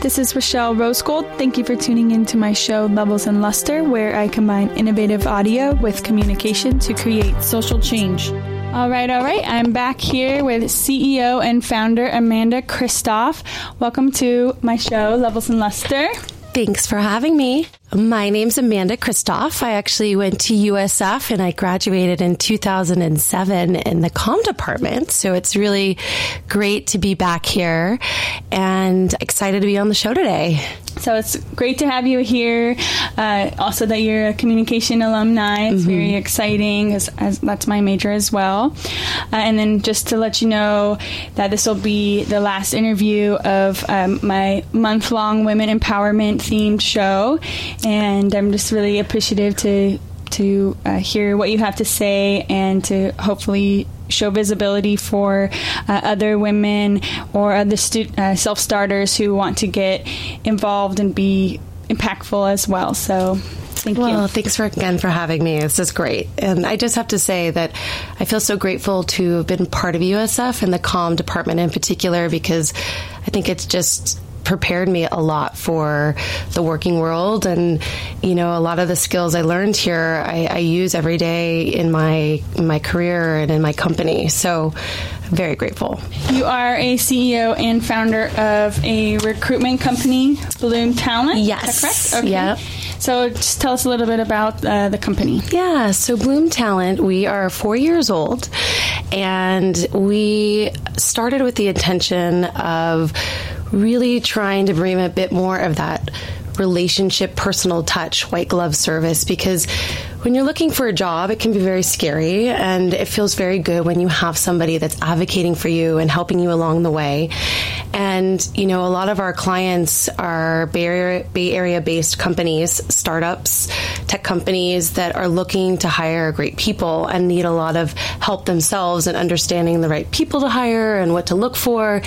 This is Rochelle Rosegold. Thank you for tuning in to my show Levels and Luster, where I combine innovative audio with communication to create social change. All right, all right. I'm back here with CEO and founder Amanda Kristoff. Welcome to my show Levels and Luster. Thanks for having me. My name's Amanda Kristoff. I actually went to USF and I graduated in 2007 in the comm department. So it's really great to be back here and excited to be on the show today. So it's great to have you here. Uh, also, that you're a communication alumni. It's mm-hmm. very exciting, as, as, that's my major as well. Uh, and then just to let you know that this will be the last interview of um, my month long women empowerment themed show and I'm just really appreciative to to uh, hear what you have to say and to hopefully show visibility for uh, other women or other stu- uh, self starters who want to get involved and be impactful as well. So. Thank well, you. Well, thanks for, again for having me. This is great. And I just have to say that I feel so grateful to have been part of USF and the comm department in particular because I think it's just prepared me a lot for the working world. And, you know, a lot of the skills I learned here, I, I use every day in my, in my career and in my company. So I'm very grateful. You are a CEO and founder of a recruitment company, Bloom Talent. Yes. correct. Okay. Yep. So, just tell us a little bit about uh, the company. Yeah, so Bloom Talent, we are four years old, and we started with the intention of really trying to bring a bit more of that relationship, personal touch, white glove service because when you're looking for a job, it can be very scary and it feels very good when you have somebody that's advocating for you and helping you along the way. And, you know, a lot of our clients are Bay Area, based companies, startups, tech companies that are looking to hire great people and need a lot of help themselves in understanding the right people to hire and what to look for.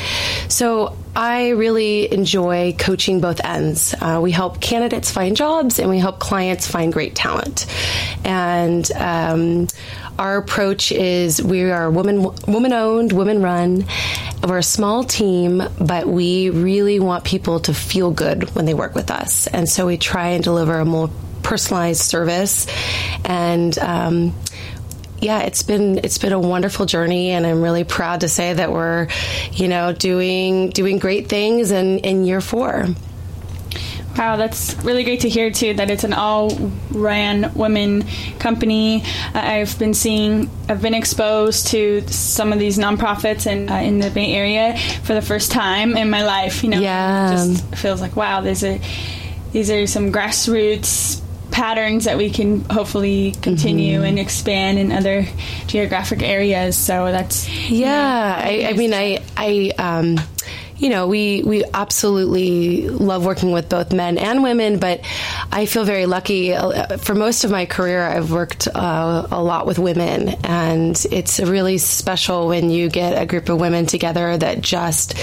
So I really enjoy coaching both ends. Uh, we help candidates find jobs and we help clients find great talent. And um, our approach is we are woman woman owned, women run. We're a small team, but we really want people to feel good when they work with us. And so we try and deliver a more personalized service and um, yeah, it's been it's been a wonderful journey, and I'm really proud to say that we're, you know, doing doing great things in in year four. Wow, that's really great to hear too. That it's an all-ran women company. Uh, I've been seeing, I've been exposed to some of these nonprofits in uh, in the Bay Area for the first time in my life. You know, yeah, it just feels like wow. There's a these are some grassroots patterns that we can hopefully continue mm-hmm. and expand in other geographic areas. So that's yeah. You know, I, I, mean, I I. Um, you know, we we absolutely love working with both men and women, but I feel very lucky. For most of my career, I've worked uh, a lot with women, and it's really special when you get a group of women together that just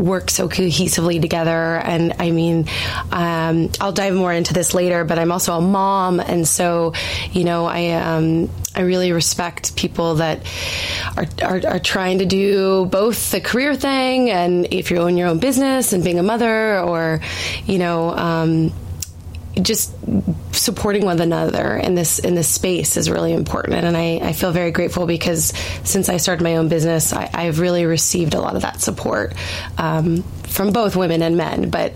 work so cohesively together. And I mean, um, I'll dive more into this later, but I'm also a mom, and so you know, I um, I really respect people that are, are, are trying to do both the career thing and if you own your own business and being a mother, or you know. Um, just supporting one another in this in this space is really important and I, I feel very grateful because since I started my own business I, have really received a lot of that support um, from both women and men but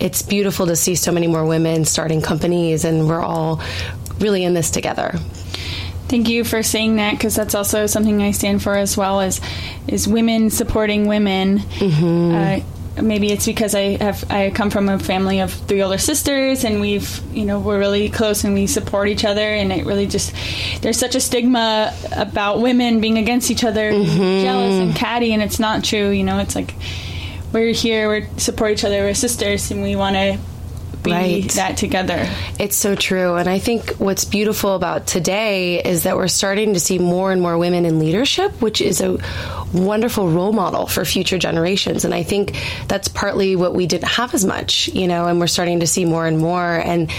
it's beautiful to see so many more women starting companies and we're all really in this together Thank you for saying that because that's also something I stand for as well as is women supporting women. Mm-hmm. Uh, maybe it's because I have I come from a family of three older sisters and we've you know we're really close and we support each other and it really just there's such a stigma about women being against each other mm-hmm. jealous and catty and it's not true you know it's like we're here we support each other we're sisters and we want to be right. that together. It's so true. And I think what's beautiful about today is that we're starting to see more and more women in leadership, which is a wonderful role model for future generations. And I think that's partly what we didn't have as much, you know, and we're starting to see more and more. And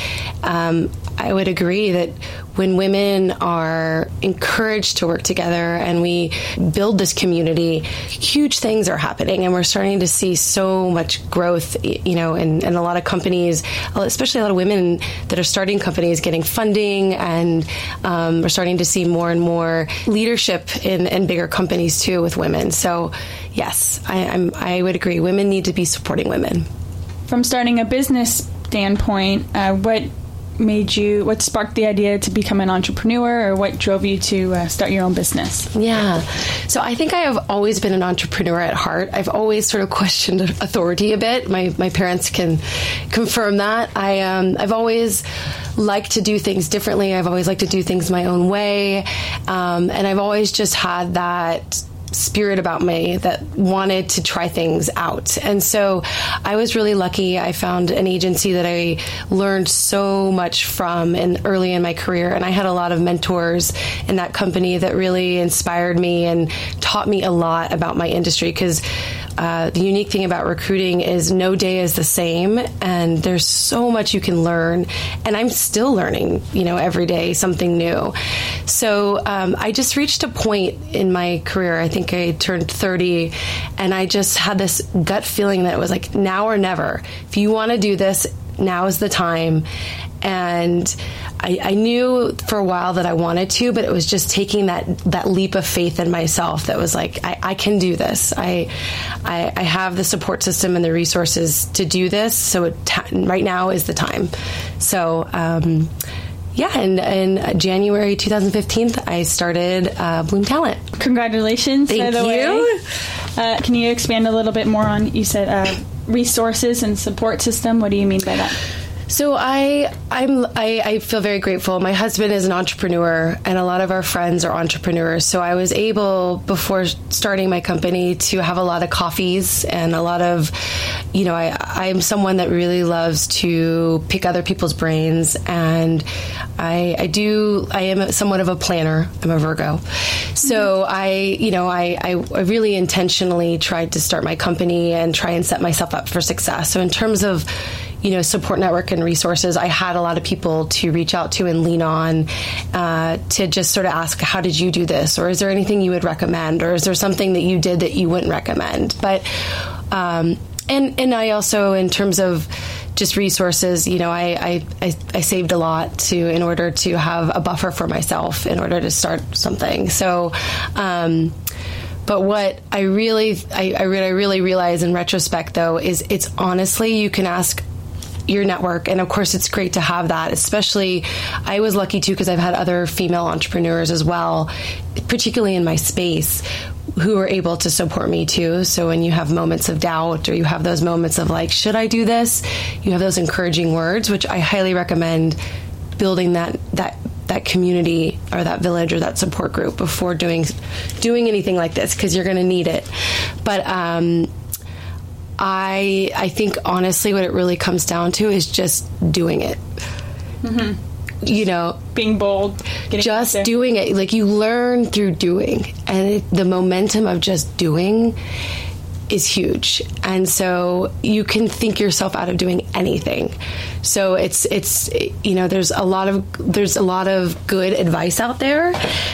um, I would agree that when women are encouraged to work together and we build this community, huge things are happening, and we're starting to see so much growth. You know, and, and a lot of companies, especially a lot of women that are starting companies, getting funding, and um, we're starting to see more and more leadership in, in bigger companies too with women. So, yes, I, I'm, I would agree. Women need to be supporting women. From starting a business standpoint, uh, what made you what sparked the idea to become an entrepreneur or what drove you to uh, start your own business? Yeah. So i think i have always been an entrepreneur at heart. I've always sort of questioned authority a bit. My, my parents can confirm that. I um, i've always liked to do things differently. I've always liked to do things my own way. Um, and i've always just had that spirit about me that wanted to try things out. And so I was really lucky. I found an agency that I learned so much from in early in my career. And I had a lot of mentors in that company that really inspired me and taught me a lot about my industry because uh, the unique thing about recruiting is no day is the same, and there's so much you can learn. And I'm still learning, you know, every day something new. So um, I just reached a point in my career. I think I turned 30, and I just had this gut feeling that it was like now or never. If you want to do this, now is the time and I, I, knew for a while that I wanted to, but it was just taking that that leap of faith in myself that was like, I, I can do this. I, I, I have the support system and the resources to do this. So it, right now is the time. So. Um, yeah, and in January 2015, I started uh, Bloom Talent. Congratulations! Thank you. Uh, can you expand a little bit more on? You said uh, resources and support system. What do you mean by that? So I I'm I, I, feel very grateful. My husband is an entrepreneur, and a lot of our friends are entrepreneurs. So I was able before starting my company to have a lot of coffees and a lot of, you know, I I'm someone that really loves to pick other people's brains, and I I do I am somewhat of a planner. I'm a Virgo, so mm-hmm. I you know I, I I really intentionally tried to start my company and try and set myself up for success. So in terms of you know support network and resources, I had a lot of people to reach out to and lean on uh, to just sort of ask, "How did you do this?" or "Is there anything you would recommend?" or "Is there something that you did that you wouldn't recommend?" But um, and and I also, in terms of just resources, you know, I, I, I, saved a lot to in order to have a buffer for myself in order to start something. So. Um, but what I really, I, I really, really realize in retrospect, though, is it's honestly you can ask your network. And of course, it's great to have that, especially I was lucky too because I've had other female entrepreneurs as well, particularly in my space who are able to support me too. So when you have moments of doubt or you have those moments of like, should I do this? You have those encouraging words, which I highly recommend building that, that, that community or that village or that support group before doing, doing anything like this because you're going to need it. But, um, I I think honestly, what it really comes down to is just doing it. Mm-hmm. You know, being bold, just doing it. Like you learn through doing, and it, the momentum of just doing is huge. And so you can think yourself out of doing anything. So it's it's you know there's a lot of there's a lot of good advice out there,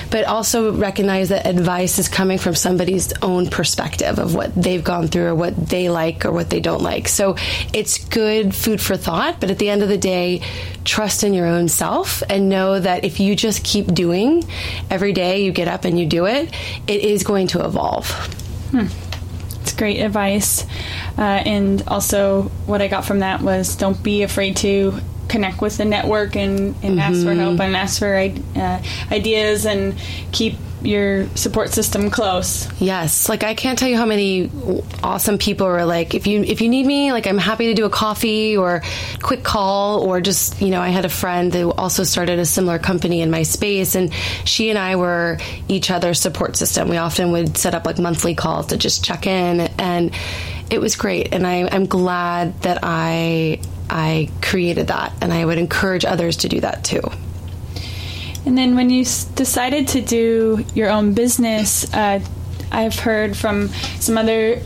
but also recognize that advice is coming from somebody's own perspective of what they've gone through or what they like or what they don't like. So it's good food for thought, but at the end of the day, trust in your own self and know that if you just keep doing every day you get up and you do it, it is going to evolve. Hmm. Great advice. Uh, and also, what I got from that was don't be afraid to connect with the network and, and mm-hmm. ask for help and ask for uh, ideas and keep your support system close. Yes, like I can't tell you how many awesome people are like if you if you need me, like I'm happy to do a coffee or quick call or just, you know, I had a friend who also started a similar company in my space and she and I were each other's support system. We often would set up like monthly calls to just check in and it was great and I, I'm glad that I I created that and I would encourage others to do that too. And then when you s- decided to do your own business, uh, I've heard from some other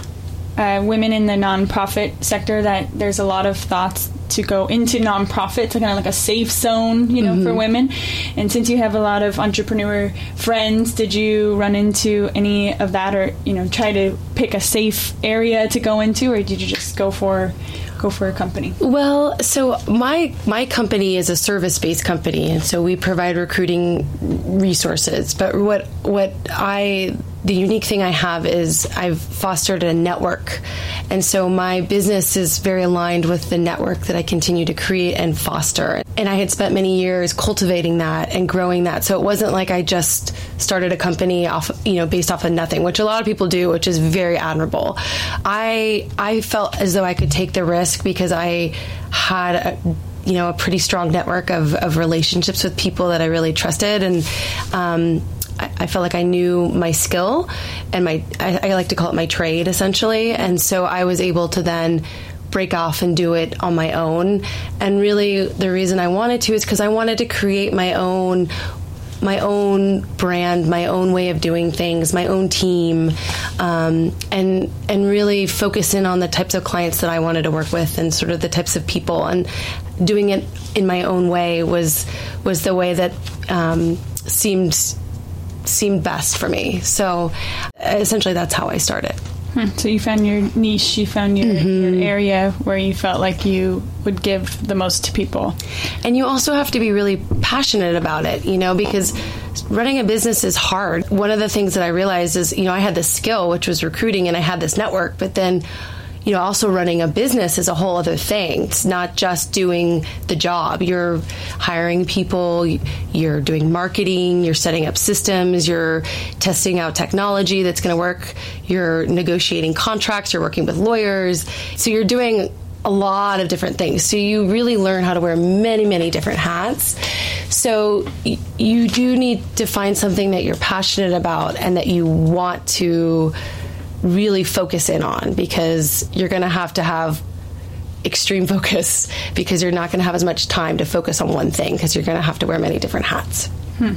uh, women in the nonprofit sector that there's a lot of thoughts to go into nonprofits, kind of like a safe zone, you know, mm-hmm. for women. And since you have a lot of entrepreneur friends, did you run into any of that, or you know, try to pick a safe area to go into, or did you just go for go for a company? Well, so my my company is a service based company, and so we provide recruiting resources. But what what I the unique thing I have is I've fostered a network. And so my business is very aligned with the network that I continue to create and foster. And I had spent many years cultivating that and growing that. So it wasn't like I just started a company off, you know, based off of nothing, which a lot of people do, which is very admirable. I I felt as though I could take the risk because I had a, you know a pretty strong network of, of relationships with people that I really trusted and um, I, felt like I knew my skill and my, I, I like to call it my trade essentially. And so I was able to then break off and do it on my own. And really, the reason I wanted to is because I wanted to create my own my own brand, my own way of doing things, my own team, um, and and really focus in on the types of clients that I wanted to work with and sort of the types of people. And doing it in my own way was was the way that um, seemed seemed best for me. So essentially, that's how I started. Hmm. So you found your niche, you found your, mm-hmm. your, area where you felt like you would give the most to people. And you also have to be really passionate about it, you know, because running a business is hard. One of the things that I realized is, you know, I had this skill, which was recruiting, and I had this network, but then you know, also running a business is a whole other thing. It's not just doing the job. You're hiring people, you're doing marketing, you're setting up systems, you're testing out technology that's going to work, you're negotiating contracts, you're working with lawyers. So you're doing a lot of different things. So you really learn how to wear many, many different hats. So you do need to find something that you're passionate about and that you want to really focus in on because you're going to have to have extreme focus because you're not going to have as much time to focus on one thing because you're going to have to wear many different hats. Hmm.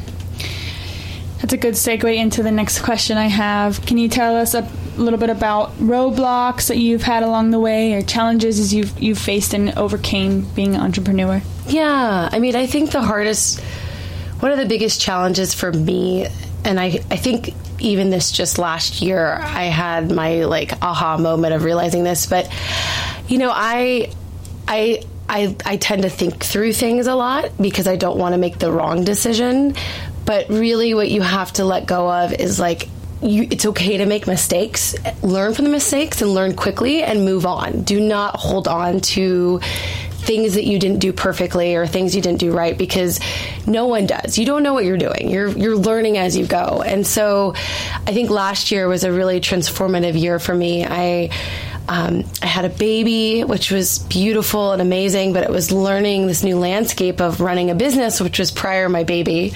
That's a good segue into the next question I have. Can you tell us a little bit about roadblocks that you've had along the way or challenges as you've you've faced and overcame being an entrepreneur? Yeah, I mean, I think the hardest one of the biggest challenges for me and I I think even this just last year, I had my like aha moment of realizing this. But you know, I, I, I, I tend to think through things a lot because I don't want to make the wrong decision. But really, what you have to let go of is like you, it's okay to make mistakes, learn from the mistakes and learn quickly and move on. Do not hold on to things that you didn't do perfectly or things you didn't do right because no one does. You don't know what you're doing. You're you're learning as you go. And so I think last year was a really transformative year for me. I um, I had a baby, which was beautiful and amazing, but it was learning this new landscape of running a business, which was prior my baby,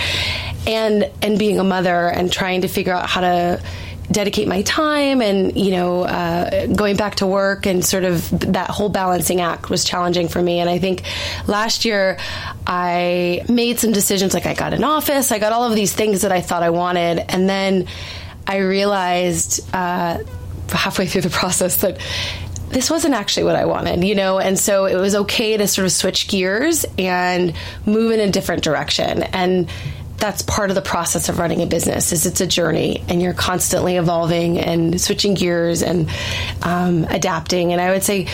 and and being a mother and trying to figure out how to dedicate my time and you know uh, going back to work and sort of that whole balancing act was challenging for me. And i think last year i made some decisions like i got an office i got all of these things that i thought i wanted. And then i realized uh, halfway through the process that this wasn't actually what I wanted, you know, and so it was okay to sort of switch gears and move in a different direction. And that's part of the process of running a business is it's a journey and you're constantly evolving and switching gears and um, adapting. And i would say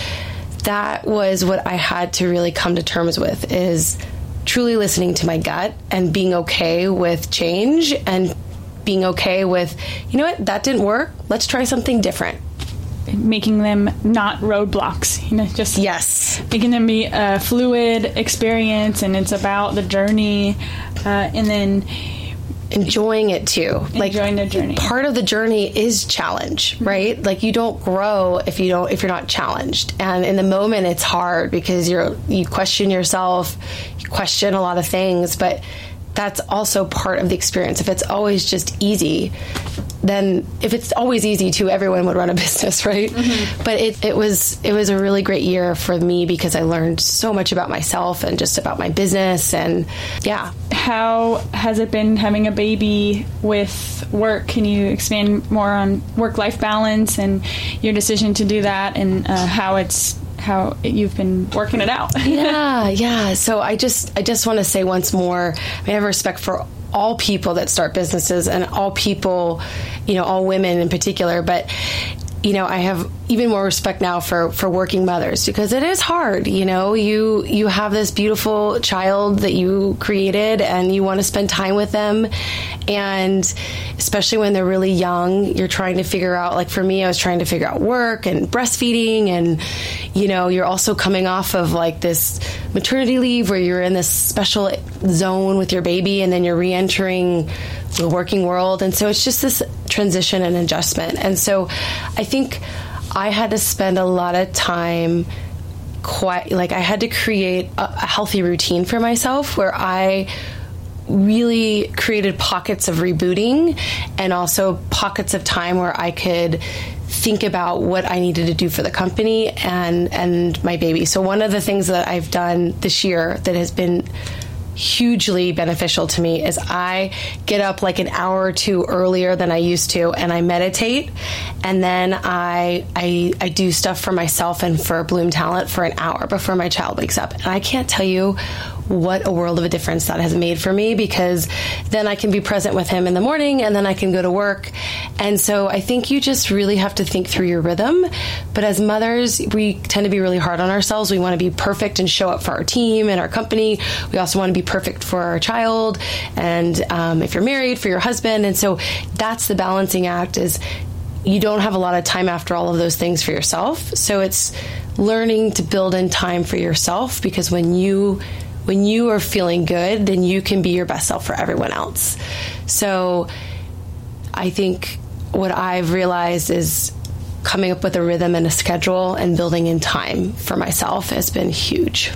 that was what i had to really come to terms with is truly listening to my gut and being okay with change and being okay with you know what? That didn't work. Let's try something different making them not roadblocks you know just yes. making them be a fluid experience and it's about the journey uh, and then enjoying it too. Like enjoying the journey. part of the journey is challenge mm-hmm. right? Like you don't grow if you don't if you're not challenged. And in the moment it's hard because you're you question yourself you question a lot of things but that's also part of the experience. If it's always just easy then if it's always easy to everyone would run a business right? Mm-hmm. but it, it was it was a really great year for me because i learned so much about myself and just about my business and yeah. How has it been having a baby with work? Can you expand more on work life balance and your decision to do that and uh, how it's how you've been working it out. yeah, yeah. So I just I just want to say once more, I have respect for all people that start businesses and all people, you know, all women in particular, but you know, I have even more respect now for for working mothers because it is hard. You know, you you have this beautiful child that you created, and you want to spend time with them, and especially when they're really young, you're trying to figure out. Like for me, I was trying to figure out work and breastfeeding, and you know, you're also coming off of like this maternity leave where you're in this special zone with your baby, and then you're re-entering the working world. And so it's just this transition and adjustment. And so I think I had to spend a lot of time quite like I had to create a, a healthy routine for myself where I really created pockets of rebooting and also pockets of time where I could think about what I needed to do for the company and and my baby. So one of the things that I've done this year that has been hugely beneficial to me is I get up like an hour or two earlier than I used to and I meditate and then I I, I do stuff for myself and for Bloom Talent for an hour before my child wakes up. And I can't tell you what a world of a difference that has made for me because then I can be present with him in the morning and then I can go to work. And so I think you just really have to think through your rhythm. But as mothers, we tend to be really hard on ourselves. We want to be perfect and show up for our team and our company. We also want to be perfect for our child and um, if you're married, for your husband. And so that's the balancing act is you don't have a lot of time after all of those things for yourself. So it's learning to build in time for yourself because when you when you are feeling good, then you can be your best self for everyone else. So I think what I've realized is coming up with a rhythm and a schedule and building in time for myself has been huge.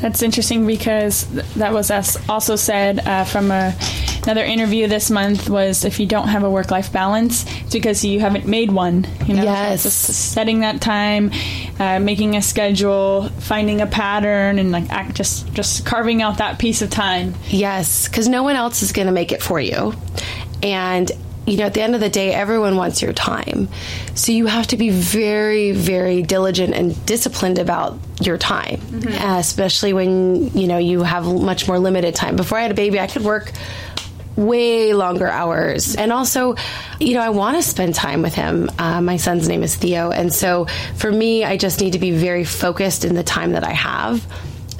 That's interesting because that was also said uh, from a, another interview this month was if you don't have a work life balance, it's because you haven't made one. You know, yes, just setting that time, uh, making a schedule, finding a pattern, and like act, just just carving out that piece of time. Yes, because no one else is going to make it for you, and you know, at the end of the day, everyone wants your time. So you have to be very, very diligent and disciplined about your time, mm-hmm. uh, especially when, you know, you have much more limited time. Before I had a baby, I could work way longer hours. And also, you know, I want to spend time with him. Uh, my son's name is Theo. And so for me, I just need to be very focused in the time that I have.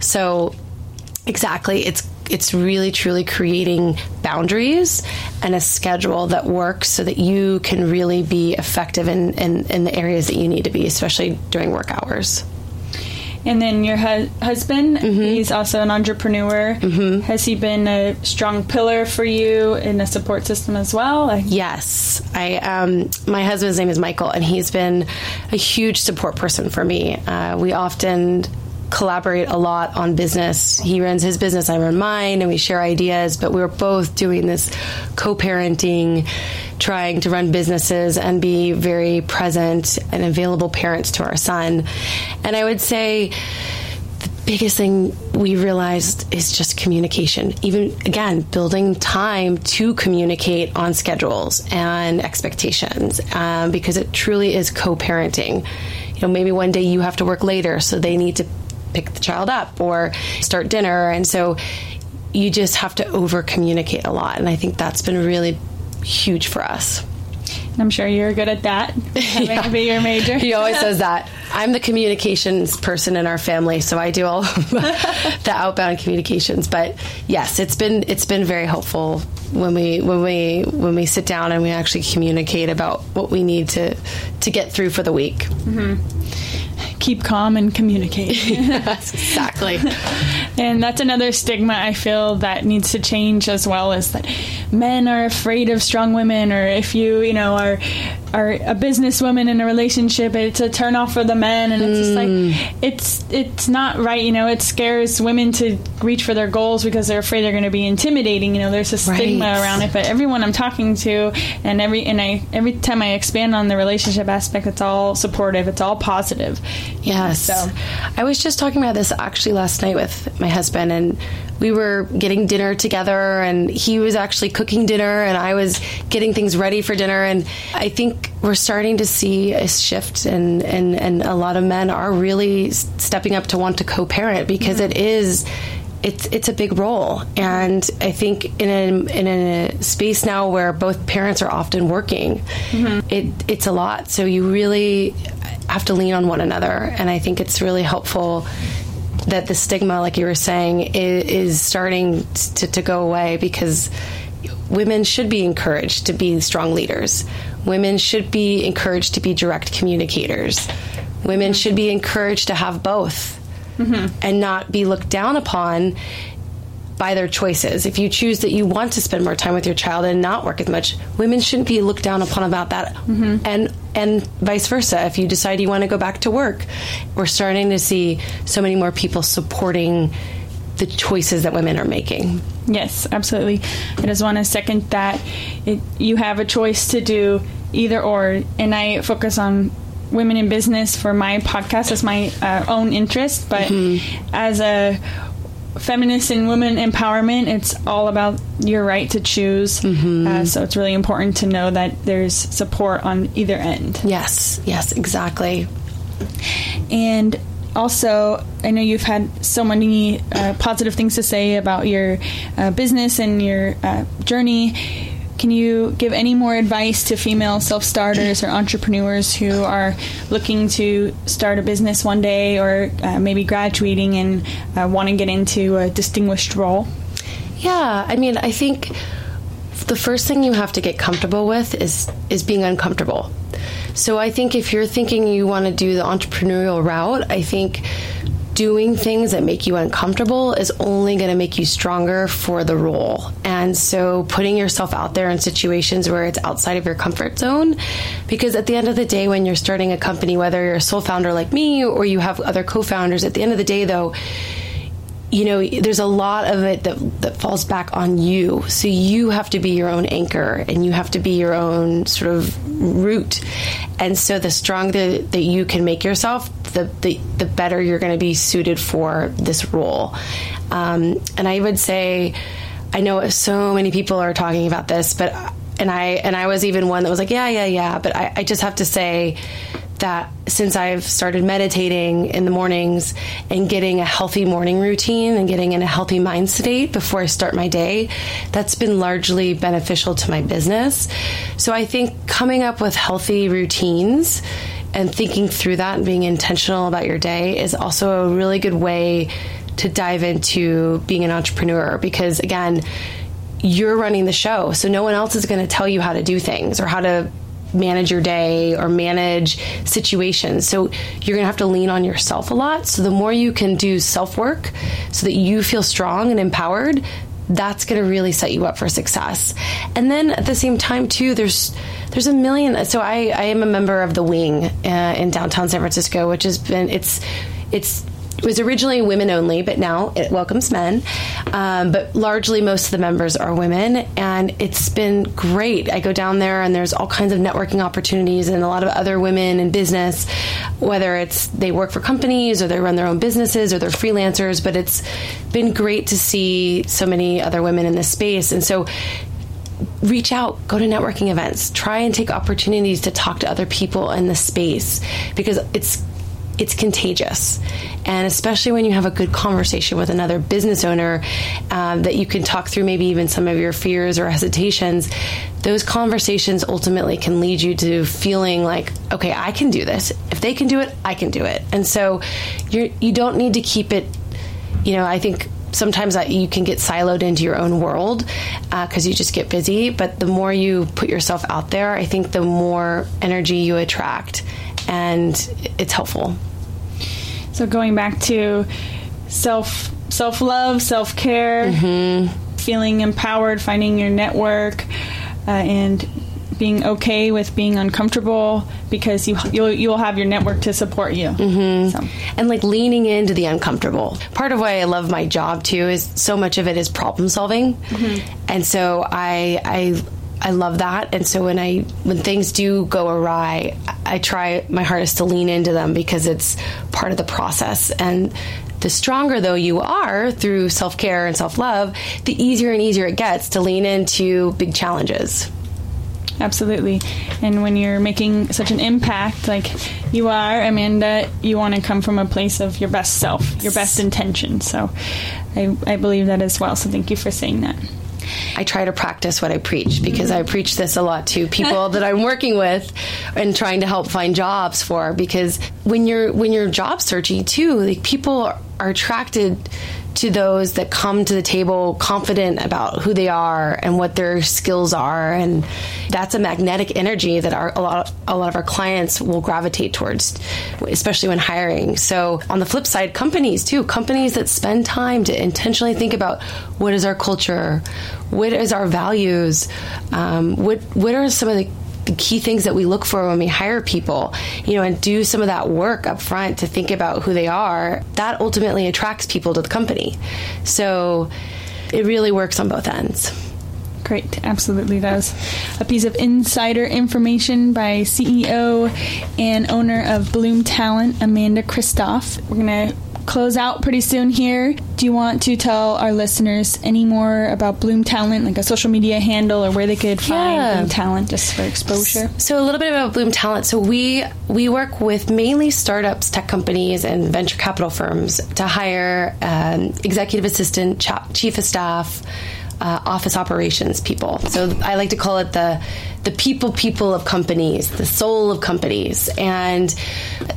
So, exactly, it's it's really truly creating boundaries and a schedule that works so that you can really be effective in, in, in the areas that you need to be, especially during work hours. And then your hu- husband, mm-hmm. he's also an entrepreneur. Mm-hmm. Has he been a strong pillar for you in a support system as well? Like- yes, I. Um, my husband's name is Michael, and he's been a huge support person for me. Uh, we often collaborate a lot on business. He runs his business, I run mine, and we share ideas, but we are both doing this co parenting, trying to run businesses and be very present and available parents to our son. And I would say, the biggest thing we realized is just communication. Even again, building time to communicate on schedules and expectations, um, because it truly is co-parenting. You know, maybe one day you have to work later, so they need to pick the child up or start dinner. And so you just have to over communicate a lot. And I think that's been really huge for us. I'm sure you're good at that, having yeah. to be your major. He always says that. I'm the communications person in our family, so I do all the outbound communications. But yes, it's been it's been very helpful when we when we when we sit down and we actually communicate about what we need to to get through for the week. Mm-hmm keep calm and communicate. yes, exactly. and that's another stigma I feel that needs to change as well is that men are afraid of strong women or if you, you know, are are a businesswoman in a relationship, it's a turn off for the men and it's just like mm. it's it's not right, you know, it scares women to reach for their goals because they're afraid they're gonna be intimidating. You know, there's a stigma right. around it. But everyone I'm talking to and every and I every time I expand on the relationship aspect, it's all supportive, it's all positive Yes. So I was just talking about this actually last night with my husband, and we were getting dinner together, and he was actually cooking dinner, and I was getting things ready for dinner. And I think we're starting to see a shift, and, and, and a lot of men are really stepping up to want to co parent because mm-hmm. it is it's it's a big role, and I think in a in a space now where both parents are often working, mm-hmm. it it's a lot. So you really have to lean on one another, and I think it's really helpful that the stigma, like you were saying, is, is starting to, to go away because women should be encouraged to be strong leaders. Women should be encouraged to be direct communicators. Women mm-hmm. should be encouraged to have both mm-hmm. and not be looked down upon by their choices. If you choose that you want to spend more time with your child and not work as much, women shouldn't be looked down upon about that. And and vice versa. If you decide you want to go back to work, we're starting to see so many more people supporting the choices that women are making. Yes, absolutely. I just want to second that. It, you have a choice to do either or, and I focus on women in business for my podcast as my uh, own interest, but as a feminist and women empowerment, it's all about your right to choose. Uh, so it's really important to know that there's support on either end. Yes, yes, exactly. And also, I know you've had so many uh, positive things to say about your uh, business and your uh, journey. Can you give any more advice to female self starters or entrepreneurs who are looking to start a business one day or uh, maybe graduating and uh, want to get into a distinguished role? Yeah, I mean, I think the first thing you have to get comfortable with is is being uncomfortable. So I think if you're thinking you want to do the entrepreneurial route, I think doing things that make you uncomfortable is only going to make you stronger for the role. And so putting yourself out there in situations where it's outside of your comfort zone because at the end of the day when you're starting a company whether you're a sole founder like me or you have other co-founders at the end of the day though you know there's a lot of it that that falls back on you so you have to be your own anchor and you have to be your own sort of root and so the stronger that you can make yourself the the, the better you're going to be suited for this role um, and i would say i know so many people are talking about this but and i and i was even one that was like yeah yeah yeah but i, I just have to say that since I've started meditating in the mornings and getting a healthy morning routine and getting in a healthy mind state before I start my day, that's been largely beneficial to my business. So I think coming up with healthy routines and thinking through that and being intentional about your day is also a really good way to dive into being an entrepreneur because again, you're running the show. So no one else is going to tell you how to do things or how to manage your day or manage situations. So you're going to have to lean on yourself a lot. So the more you can do self work so that you feel strong and empowered, that's going to really set you up for success. And then at the same time too, there's there's a million. So I I am a member of the Wing uh, in downtown San Francisco, which has been it's it's it was originally women only, but now it welcomes men. Um, but largely, most of the members are women, and it's been great. I go down there, and there's all kinds of networking opportunities, and a lot of other women in business, whether it's they work for companies or they run their own businesses or they're freelancers. But it's been great to see so many other women in this space, and so reach out, go to networking events, try and take opportunities to talk to other people in the space because it's it's contagious. And especially when you have a good conversation with another business owner um, that you can talk through maybe even some of your fears or hesitations, those conversations ultimately can lead you to feeling like, okay, I can do this. If they can do it, I can do it. And so you're, you don't need to keep it, you know, I think sometimes that you can get siloed into your own world because uh, you just get busy. But the more you put yourself out there, I think the more energy you attract, and it's helpful. So going back to self self love, self care, mm-hmm. feeling empowered, finding your network, uh, and being okay with being uncomfortable because you you'll, you'll have your network to support you mm-hmm. so. and like leaning into the uncomfortable part of why i love my job too is so much of it is problem solving mm-hmm. and so i i I love that, and so when I when things do go awry, I try my hardest to lean into them because it's part of the process. And the stronger, though, you are through self care and self love, the easier and easier it gets to lean into big challenges. Absolutely. And when you're making such an impact like you are, Amanda, you want to come from a place of your best self, your best intention. So I, I believe that as well. So thank you for saying that. I try to practice what I preach because I preach this a lot to people that I'm working with and trying to help find jobs for because when you're when you're job searching too, like people are attracted to those that come to the table confident about who they are and what their skills are. And that's a magnetic energy that our, a lot of, a lot of our clients will gravitate towards especially when hiring. So on the flip side companies too companies that spend time to intentionally think about what is our culture what is our values um, what what are some of the the key things that we look for when we hire people, you know, and do some of that work up front to think about who they are, that ultimately attracts people to the company. So it really works on both ends. Great, absolutely does. A piece of insider information by CEO and owner of Bloom Talent, Amanda Kristoff. We're going to close out pretty soon here. Do you want to tell our listeners any more about Bloom Talent, like a social media handle or where they could find Yeah. Bloom Talent just for exposure? So a little bit about Bloom Talent. So we we work with mainly startups, tech companies, and venture capital firms to hire um, executive assistant, chief of staff, uh, office operations people. So I like to call it the the people people of companies, the soul of companies. And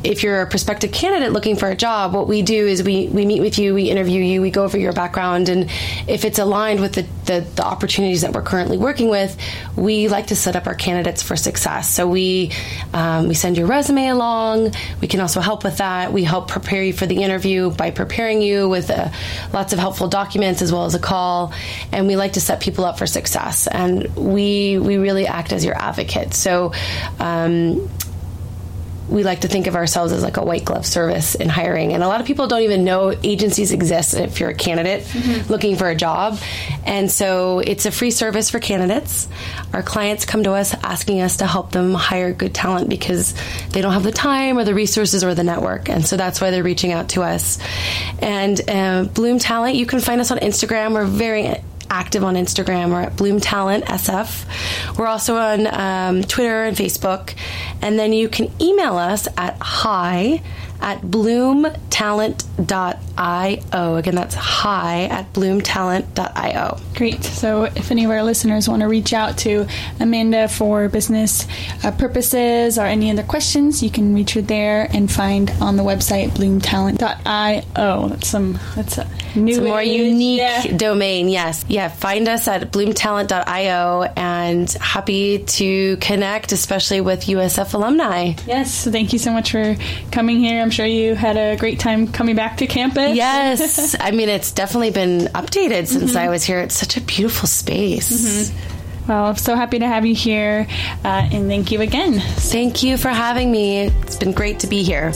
if you're a prospective candidate looking for a job, what we do is we, we meet with you, we interview you, we go over your background, and if it's aligned with the, the, the opportunities that we're currently working with, we like to set up our candidates for success. So we um, we send your resume along. We can also help with that. We help prepare you for the interview by preparing you with uh, lots of helpful documents as well as a call. And we like to set people up for success. And we we really act as your advocate. So. Um, we like to think of ourselves as like a white glove service in hiring. And a lot of people don't even know agencies exist if you're a candidate looking for a job. And so it's a free service for candidates. Our clients come to us asking us to help them hire good talent because they don't have the time or the resources or the network. And so that's why they're reaching out to us. And uh, Bloom Talent, you can find us on Instagram. We're very active on Instagram. We're at Bloom Talent SF. We're also on um, Twitter and Facebook. And then you can email us at hi at bloomtalent.io. Again, that's hi at bloomtalent.io. Great. So, if any of our listeners want to reach out to Amanda for business uh, purposes or any other questions, you can reach her there and find on the website bloomtalent.io. That's some. That's a new, It's a more unique Yeah. domain, yes. Yeah, find us at bloomtalent.io and happy to connect, especially with USF alumni. Yes. So, thank you so much for coming here. I'm sure you had a great time coming back to campus. Yes, I mean it's definitely been updated since I was here. It's such a beautiful space. Well, I'm so happy to have you here, uh, and thank you again. Thank you for having me. It's been great to be here.